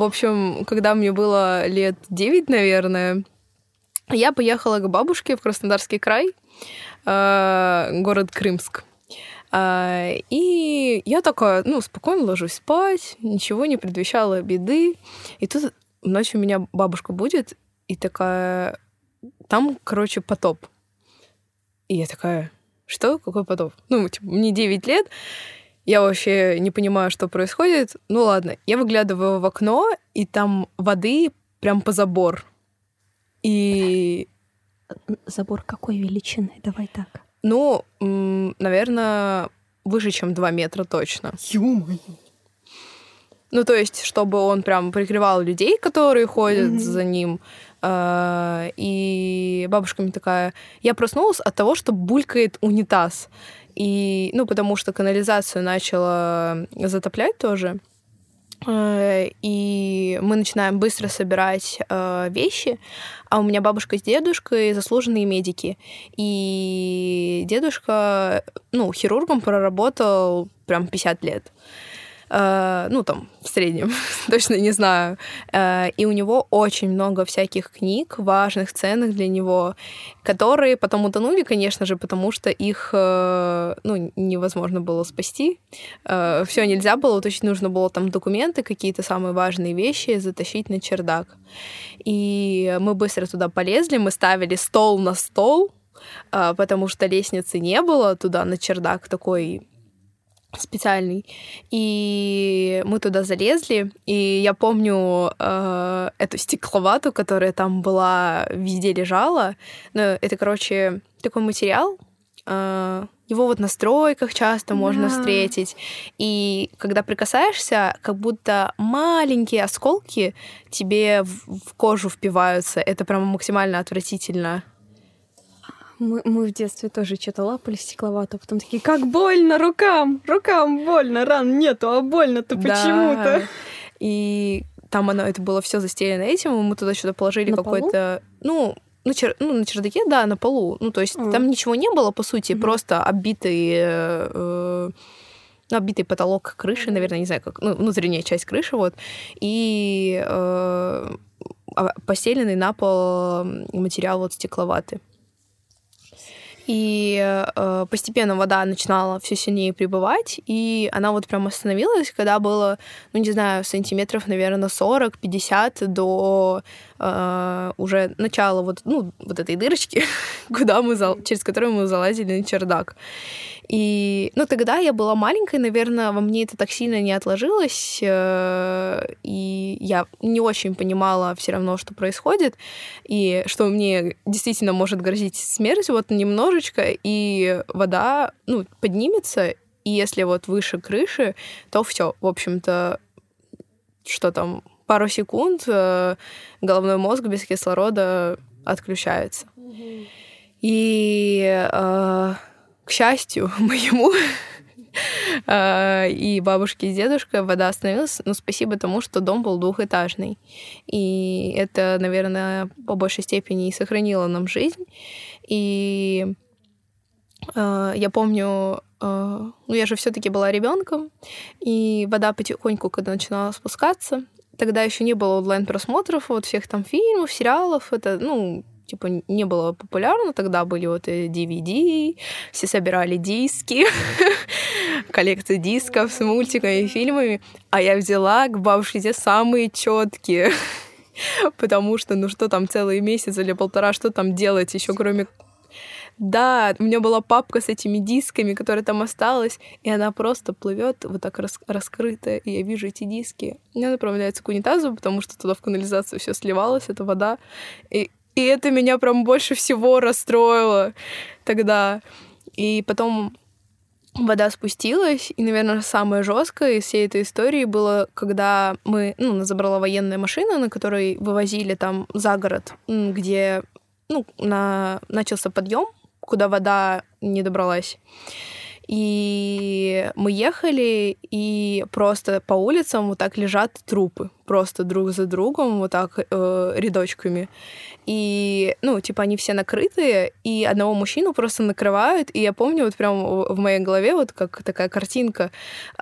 В общем, когда мне было лет 9, наверное, я поехала к бабушке в Краснодарский край, э, город Крымск. А, и я такая, ну, спокойно ложусь спать, ничего не предвещало беды. И тут ночью меня бабушка будет, и такая, там, короче, потоп. И я такая, что? Какой потоп? Ну, типа, мне 9 лет, я вообще не понимаю, что происходит. Ну ладно, я выглядываю в окно, и там воды прям по забор. И... Забор какой величины? Давай так. Ну, наверное, выше, чем 2 метра точно. Ё-моё. Ну, то есть, чтобы он прям прикрывал людей, которые ходят mm-hmm. за ним. А, и бабушка мне такая... Я проснулась от того, что булькает унитаз. И, ну, потому что канализацию начала затоплять тоже. Э, и мы начинаем быстро собирать э, вещи, а у меня бабушка с дедушкой заслуженные медики. И дедушка, ну, хирургом проработал прям 50 лет. Э, ну, там, в среднем, точно не знаю. Э, и у него очень много всяких книг, важных, ценных для него, которые потом утонули, конечно же, потому что их, э, ну, невозможно было спасти. Все нельзя было, то есть нужно было там документы, какие-то самые важные вещи затащить на чердак. И мы быстро туда полезли, мы ставили стол на стол, потому что лестницы не было туда на чердак такой специальный. И мы туда залезли, и я помню э, эту стекловату, которая там была, везде лежала. Ну, это, короче, такой материал. Э, его вот на стройках часто можно да. встретить. И когда прикасаешься, как будто маленькие осколки тебе в, в кожу впиваются. Это прям максимально отвратительно. Мы, мы в детстве тоже что-то лапали стекловато, потом такие, как больно рукам, рукам больно, ран нету, а больно-то да. почему-то. И там оно, это было все застелено этим, мы туда что-то положили какой-то, ну, на, чер... ну, на чердаке, да, на полу. Ну, то есть mm. там ничего не было, по сути, mm-hmm. просто оббитый, э, ну, оббитый потолок крыши, наверное, не знаю, как, ну, внутренняя часть крыши, вот, и э, а, постеленный на пол материал вот стекловатый. И э, постепенно вода начинала все сильнее прибывать, и она вот прям остановилась, когда было, ну не знаю, сантиметров, наверное, 40-50 до э, уже начала вот, ну, вот этой дырочки, куда мы зал... через которую мы залазили на чердак. И, ну, тогда я была маленькой, наверное, во мне это так сильно не отложилось, э, и я не очень понимала все равно, что происходит, и что мне действительно может грозить смерть вот немножечко, и вода, ну, поднимется, и если вот выше крыши, то все, в общем-то, что там, пару секунд э, головной мозг без кислорода отключается. И э, к счастью моему а, и бабушке и дедушке вода остановилась, но спасибо тому, что дом был двухэтажный. И это, наверное, по большей степени и сохранило нам жизнь. И э, я помню, э, ну я же все-таки была ребенком, и вода потихоньку, когда начинала спускаться, тогда еще не было онлайн-просмотров вот всех там фильмов, сериалов. Это, ну, типа не было популярно, тогда были вот DVD, все собирали диски, коллекция дисков с мультиками и фильмами, а я взяла к бабушке те самые четкие, потому что, ну что там, целый месяц или полтора, что там делать еще кроме да, у меня была папка с этими дисками, которая там осталась, и она просто плывет вот так рас раскрытая, и я вижу эти диски. Она направляется к унитазу, потому что туда в канализацию все сливалось, это вода. И и это меня прям больше всего расстроило тогда. И потом вода спустилась, и, наверное, самое жесткое из всей этой истории было, когда мы, ну, нас забрала военная машина, на которой вывозили там за город, где, ну, на... начался подъем, куда вода не добралась. И мы ехали, и просто по улицам вот так лежат трупы, просто друг за другом, вот так э, рядочками. И, ну, типа, они все накрытые, и одного мужчину просто накрывают. И я помню, вот прям в моей голове вот как такая картинка.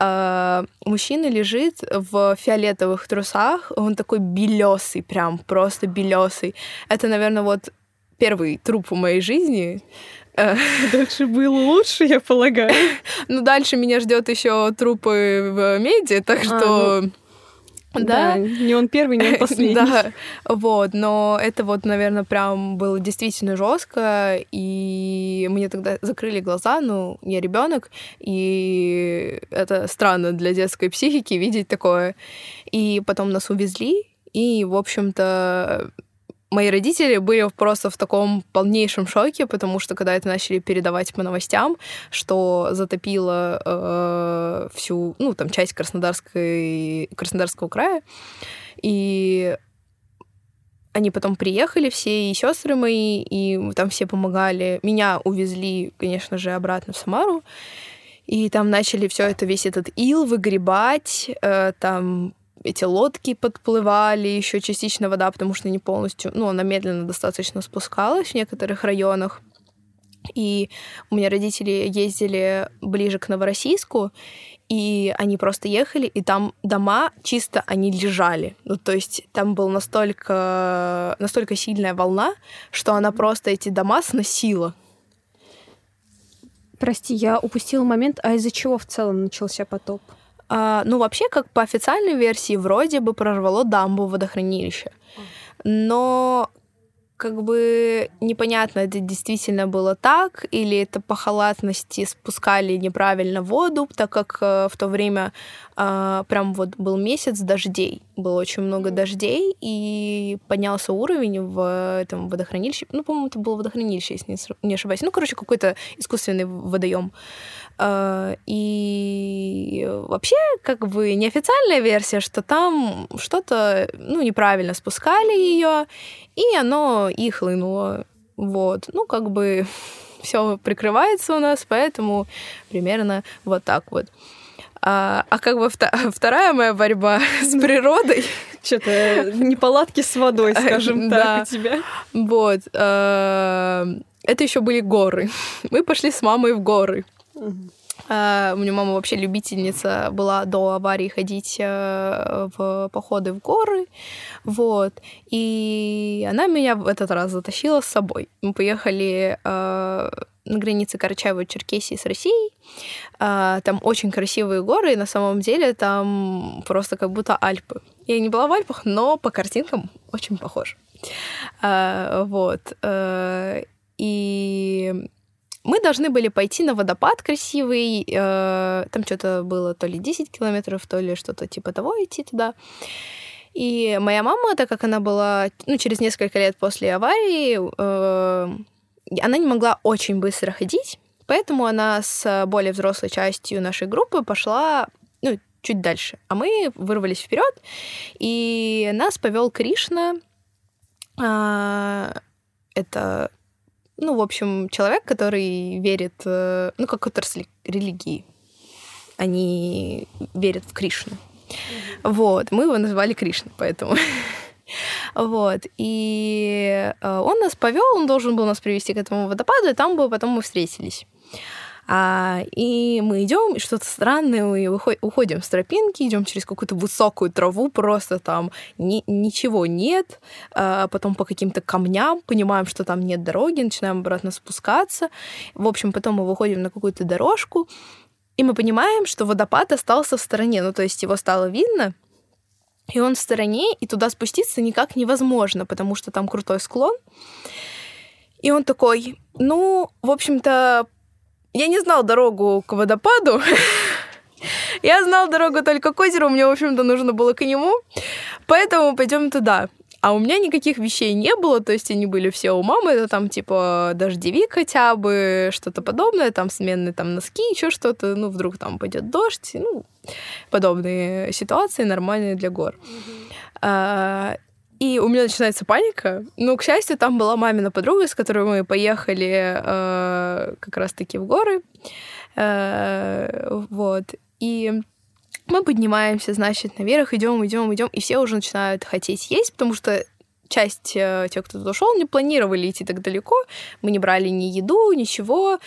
Э, мужчина лежит в фиолетовых трусах, он такой белесый, прям просто белесый. Это, наверное, вот первый труп в моей жизни. Дальше было лучше, я полагаю. Ну, дальше меня ждет еще трупы в меди, так а, что... Ну... Да. да, не он первый, не он последний. да, вот, но это вот, наверное, прям было действительно жестко, и мне тогда закрыли глаза, ну, я ребенок, и это странно для детской психики видеть такое. И потом нас увезли, и, в общем-то, мои родители были просто в таком полнейшем шоке, потому что когда это начали передавать по новостям, что затопило э, всю, ну, там, часть Краснодарской, Краснодарского края, и они потом приехали все, и сестры мои, и там все помогали. Меня увезли, конечно же, обратно в Самару. И там начали все это, весь этот ил выгребать, э, там эти лодки подплывали, еще частично вода, потому что не полностью, ну, она медленно достаточно спускалась в некоторых районах. И у меня родители ездили ближе к Новороссийску, и они просто ехали, и там дома чисто они лежали. Ну, то есть там была настолько, настолько сильная волна, что она просто эти дома сносила. Прости, я упустила момент, а из-за чего в целом начался потоп? А, ну, вообще, как по официальной версии, вроде бы прорвало дамбу водохранилища. Но как бы непонятно, это действительно было так, или это по халатности спускали неправильно воду, так как э, в то время э, прям вот был месяц дождей, было очень много дождей, и поднялся уровень в этом водохранилище. Ну, по-моему, это было водохранилище, если не ошибаюсь. Ну, короче, какой-то искусственный водоем. Э, и вообще, как бы неофициальная версия, что там что-то, ну, неправильно спускали ее, и оно и хлынуло. Вот. Ну, как бы все прикрывается у нас, поэтому примерно вот так вот. А, а как бы вторая моя борьба с природой... Что-то неполадки с водой, скажем так, у тебя. Вот. Э, это еще были горы. Мы пошли с мамой в горы. Uh, у меня мама вообще любительница была до аварии ходить uh, в походы в горы, вот. И она меня в этот раз затащила с собой. Мы поехали uh, на границе Карачаево-Черкесии с Россией. Там очень красивые горы, и на самом деле там просто как будто Альпы. Я не была в Альпах, но по картинкам очень похож. Вот. И мы должны были пойти на водопад красивый. Э, там что-то было то ли 10 километров, то ли что-то типа того идти туда. И моя мама, так как она была ну, через несколько лет после аварии, э, она не могла очень быстро ходить, поэтому она с более взрослой частью нашей группы пошла ну, чуть дальше. А мы вырвались вперед, и нас повел Кришна. Э, это ну, в общем, человек, который верит, э, ну, как отрасль религии. Они верят в Кришну. Mm-hmm. Вот, мы его назвали Кришна, поэтому. вот, и э, он нас повел, он должен был нас привести к этому водопаду, и там бы потом мы встретились. А, и мы идем, и что-то странное, выходим, уходим с тропинки, идем через какую-то высокую траву, просто там ни, ничего нет, а потом по каким-то камням понимаем, что там нет дороги, начинаем обратно спускаться. В общем, потом мы выходим на какую-то дорожку, и мы понимаем, что водопад остался в стороне, ну то есть его стало видно, и он в стороне, и туда спуститься никак невозможно, потому что там крутой склон. И он такой, ну, в общем-то, я не знал дорогу к водопаду. Я знал дорогу только к озеру, мне, в общем-то, нужно было к нему. Поэтому пойдем туда. А у меня никаких вещей не было, то есть они были все у мамы, это там типа дождевик хотя бы, что-то подобное, там сменные там носки, еще что-то, ну вдруг там пойдет дождь, ну подобные ситуации нормальные для гор. Mm-hmm. А, и у меня начинается паника. Ну, к счастью, там была мамина подруга, с которой мы поехали э, как раз-таки в горы. Э, вот. И мы поднимаемся, значит, наверх, идем, идем, идем, и все уже начинают хотеть есть, потому что часть э, тех, кто туда ушел, не планировали идти так далеко. Мы не брали ни еду, ничего.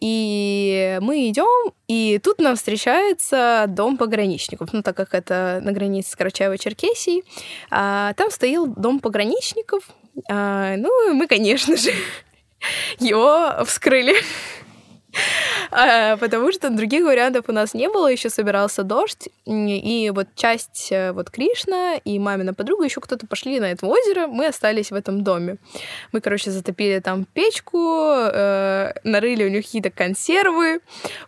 И мы идем, и тут нам встречается дом пограничников. Ну, так как это на границе с Карачаево-Черкесией. А, там стоял дом пограничников. А, ну, мы, конечно же, его вскрыли. А, потому что других вариантов у нас не было, еще собирался дождь, и вот часть э, вот Кришна и мамина подруга, еще кто-то пошли на это озеро, мы остались в этом доме. Мы, короче, затопили там печку, э, нарыли у них какие-то консервы,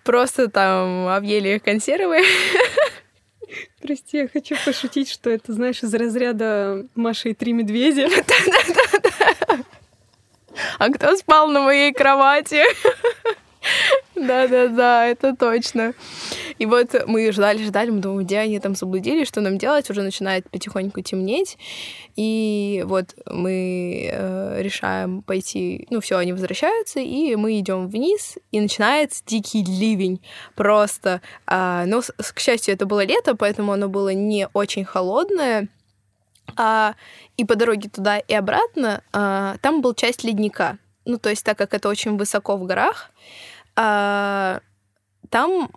просто там объели их консервы. Прости, я хочу пошутить, что это, знаешь, из разряда Маши и три медведя. А кто спал на моей кровати? Да-да-да, это точно. И вот мы ждали, ждали, мы думаем, где они там заблудились, что нам делать, уже начинает потихоньку темнеть. И вот мы э, решаем пойти, ну все, они возвращаются, и мы идем вниз, и начинается дикий ливень. Просто, э, ну, к счастью, это было лето, поэтому оно было не очень холодное. А, и по дороге туда и обратно а, там был часть ледника. Ну, то есть, так как это очень высоко в горах, а, там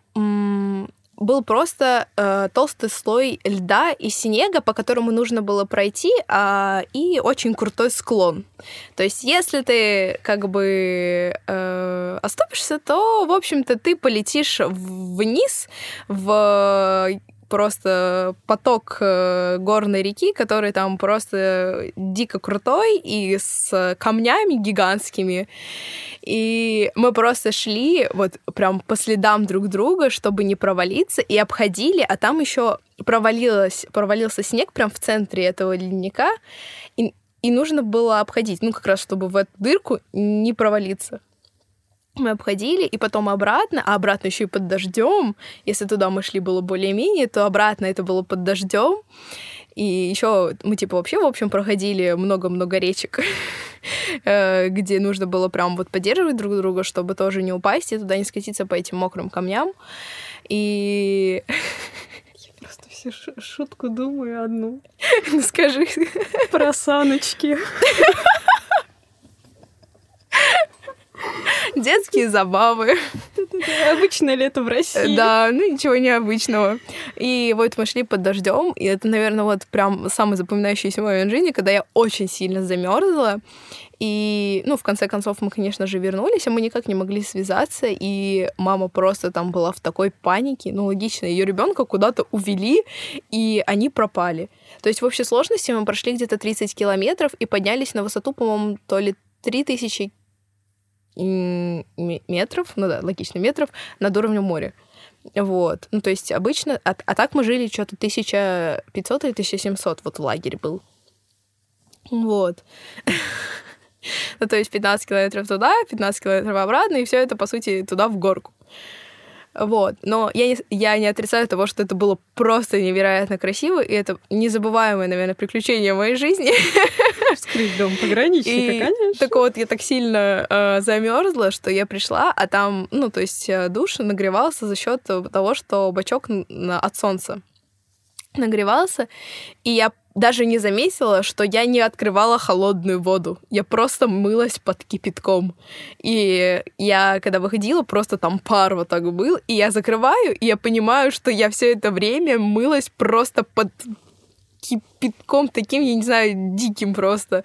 был просто э, толстый слой льда и снега, по которому нужно было пройти, э, и очень крутой склон. То есть, если ты как бы э, оступишься, то, в общем-то, ты полетишь вниз в просто поток э, горной реки, который там просто дико крутой и с камнями гигантскими. И мы просто шли вот прям по следам друг друга, чтобы не провалиться, и обходили, а там еще провалилось, провалился снег прям в центре этого ледника, и, и нужно было обходить, ну, как раз, чтобы в эту дырку не провалиться мы обходили, и потом обратно, а обратно еще и под дождем. Если туда мы шли было более-менее, то обратно это было под дождем. И еще мы типа вообще, в общем, проходили много-много речек, э, где нужно было прям вот поддерживать друг друга, чтобы тоже не упасть и туда не скатиться по этим мокрым камням. И Я просто всю шутку думаю одну. Ну скажи. Про саночки. Детские забавы. Обычное лето в России. Да, ну ничего необычного. И вот мы шли под дождем, и это, наверное, вот прям самый запоминающийся момент жизни, когда я очень сильно замерзла. И, ну, в конце концов, мы, конечно же, вернулись, а мы никак не могли связаться, и мама просто там была в такой панике. Ну, логично, ее ребенка куда-то увели, и они пропали. То есть в общей сложности мы прошли где-то 30 километров и поднялись на высоту, по-моему, то ли 3000 метров, ну да, логично, метров над уровнем моря. Вот. Ну, то есть обычно... А, а так мы жили что-то 1500 или 1700 вот в лагере был. Вот. ну, то есть 15 километров туда, 15 километров обратно, и все это, по сути, туда в горку. Вот. Но я не, я не отрицаю того, что это было просто невероятно красиво, и это незабываемое, наверное, приключение в моей жизни. Вскрыть дом пограничника, и конечно. Так вот, я так сильно э, замерзла, что я пришла, а там, ну, то есть э, душ нагревался за счет того, что бачок от солнца нагревался, и я даже не заметила, что я не открывала холодную воду. Я просто мылась под кипятком. И я, когда выходила, просто там пар вот так был, и я закрываю, и я понимаю, что я все это время мылась просто под кипятком таким, я не знаю, диким просто.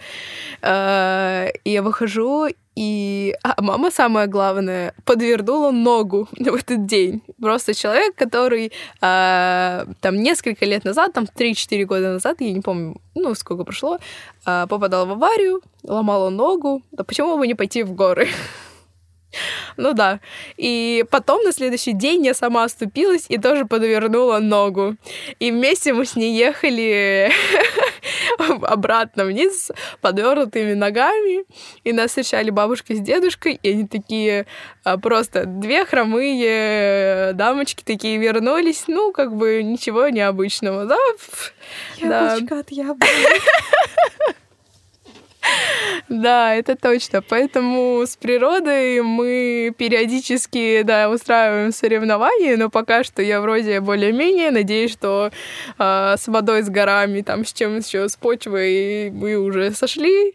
А, и я выхожу, и а мама, самое главное, подвернула ногу в этот день. Просто человек, который э, там несколько лет назад, там 3-4 года назад, я не помню, ну, сколько прошло, э, попадал в аварию, ломала ногу. Да почему бы не пойти в горы? Ну да. И потом на следующий день я сама оступилась и тоже подвернула ногу. И вместе мы с ней ехали обратно вниз подвернутыми ногами. И нас встречали бабушка с дедушкой, и они такие а, просто две хромые дамочки такие вернулись. Ну, как бы ничего необычного, да? Яблочко да. от яблони. Да, это точно. Поэтому с природой мы периодически, да, устраиваем соревнования, но пока что я вроде более-менее. Надеюсь, что э, с водой, с горами, там, с чем еще, с почвой мы уже сошли.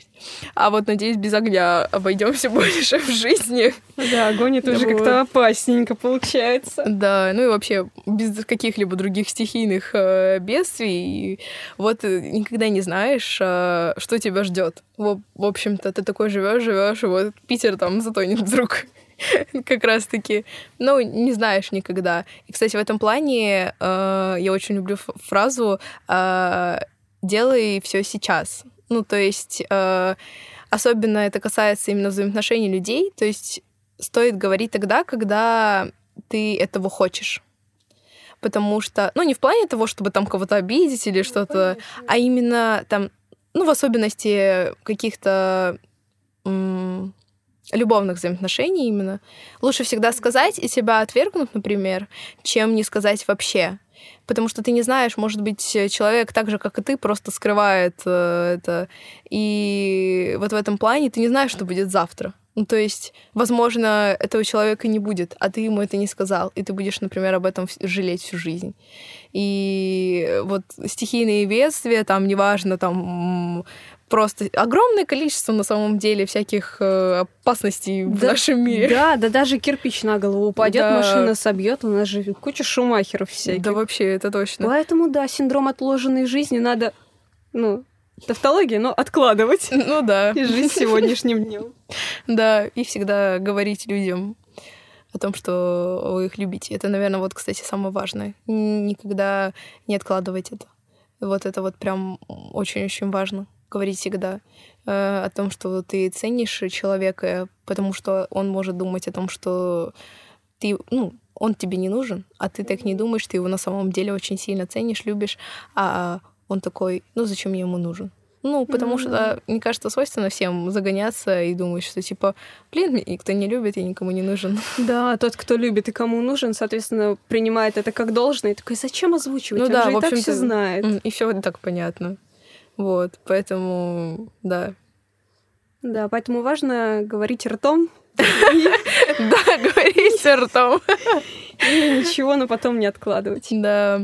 А вот, надеюсь, без огня обойдемся больше в жизни. Да, огонь это уже как-то опасненько получается. Да, ну и вообще без каких-либо других стихийных э, бедствий. Вот э, никогда не знаешь, э, что тебя ждет. В, в общем-то, ты такой живешь, живешь, и вот Питер там затонет вдруг. как раз-таки, ну, не знаешь никогда. И, кстати, в этом плане э, я очень люблю фразу э, «делай все сейчас». Ну, то есть, э, особенно это касается именно взаимоотношений людей, то есть стоит говорить тогда, когда ты этого хочешь. Потому что, ну, не в плане того, чтобы там кого-то обидеть или что-то, а именно там, ну, в особенности каких-то любовных взаимоотношений именно, лучше всегда сказать и себя отвергнуть, например, чем не сказать вообще. Потому что ты не знаешь, может быть, человек так же, как и ты, просто скрывает э, это. И вот в этом плане ты не знаешь, что будет завтра. Ну, то есть, возможно, этого человека не будет, а ты ему это не сказал, и ты будешь, например, об этом жалеть всю жизнь. И вот стихийные бедствия, там, неважно, там, просто огромное количество на самом деле всяких э, опасностей да, в нашем мире. Да, да даже кирпич на голову упадет, да. машина собьет, у нас же куча шумахеров всяких. Да вообще, это точно. Поэтому, да, синдром отложенной жизни надо, ну, тавтология, но откладывать. Ну да. И жить сегодняшним днем. Да, и всегда говорить людям о том, что вы их любите. Это, наверное, вот, кстати, самое важное. Никогда не откладывать это. Вот это вот прям очень-очень важно говорить всегда э, о том, что ты ценишь человека, потому что он может думать о том, что ты, ну, он тебе не нужен, а ты так не думаешь, ты его на самом деле очень сильно ценишь, любишь, а он такой, ну зачем я ему нужен? Ну, потому mm-hmm. что, мне кажется, свойственно всем загоняться и думать, что типа, блин, никто не любит, я никому не нужен. Да, тот, кто любит и кому нужен, соответственно, принимает это как должное и такой, зачем озвучивать? Ну Он да, же в и так все знает. И все так понятно. Вот, поэтому, да. Да, поэтому важно говорить ртом. Да, говорить ртом. И ничего, но потом не откладывать. Да.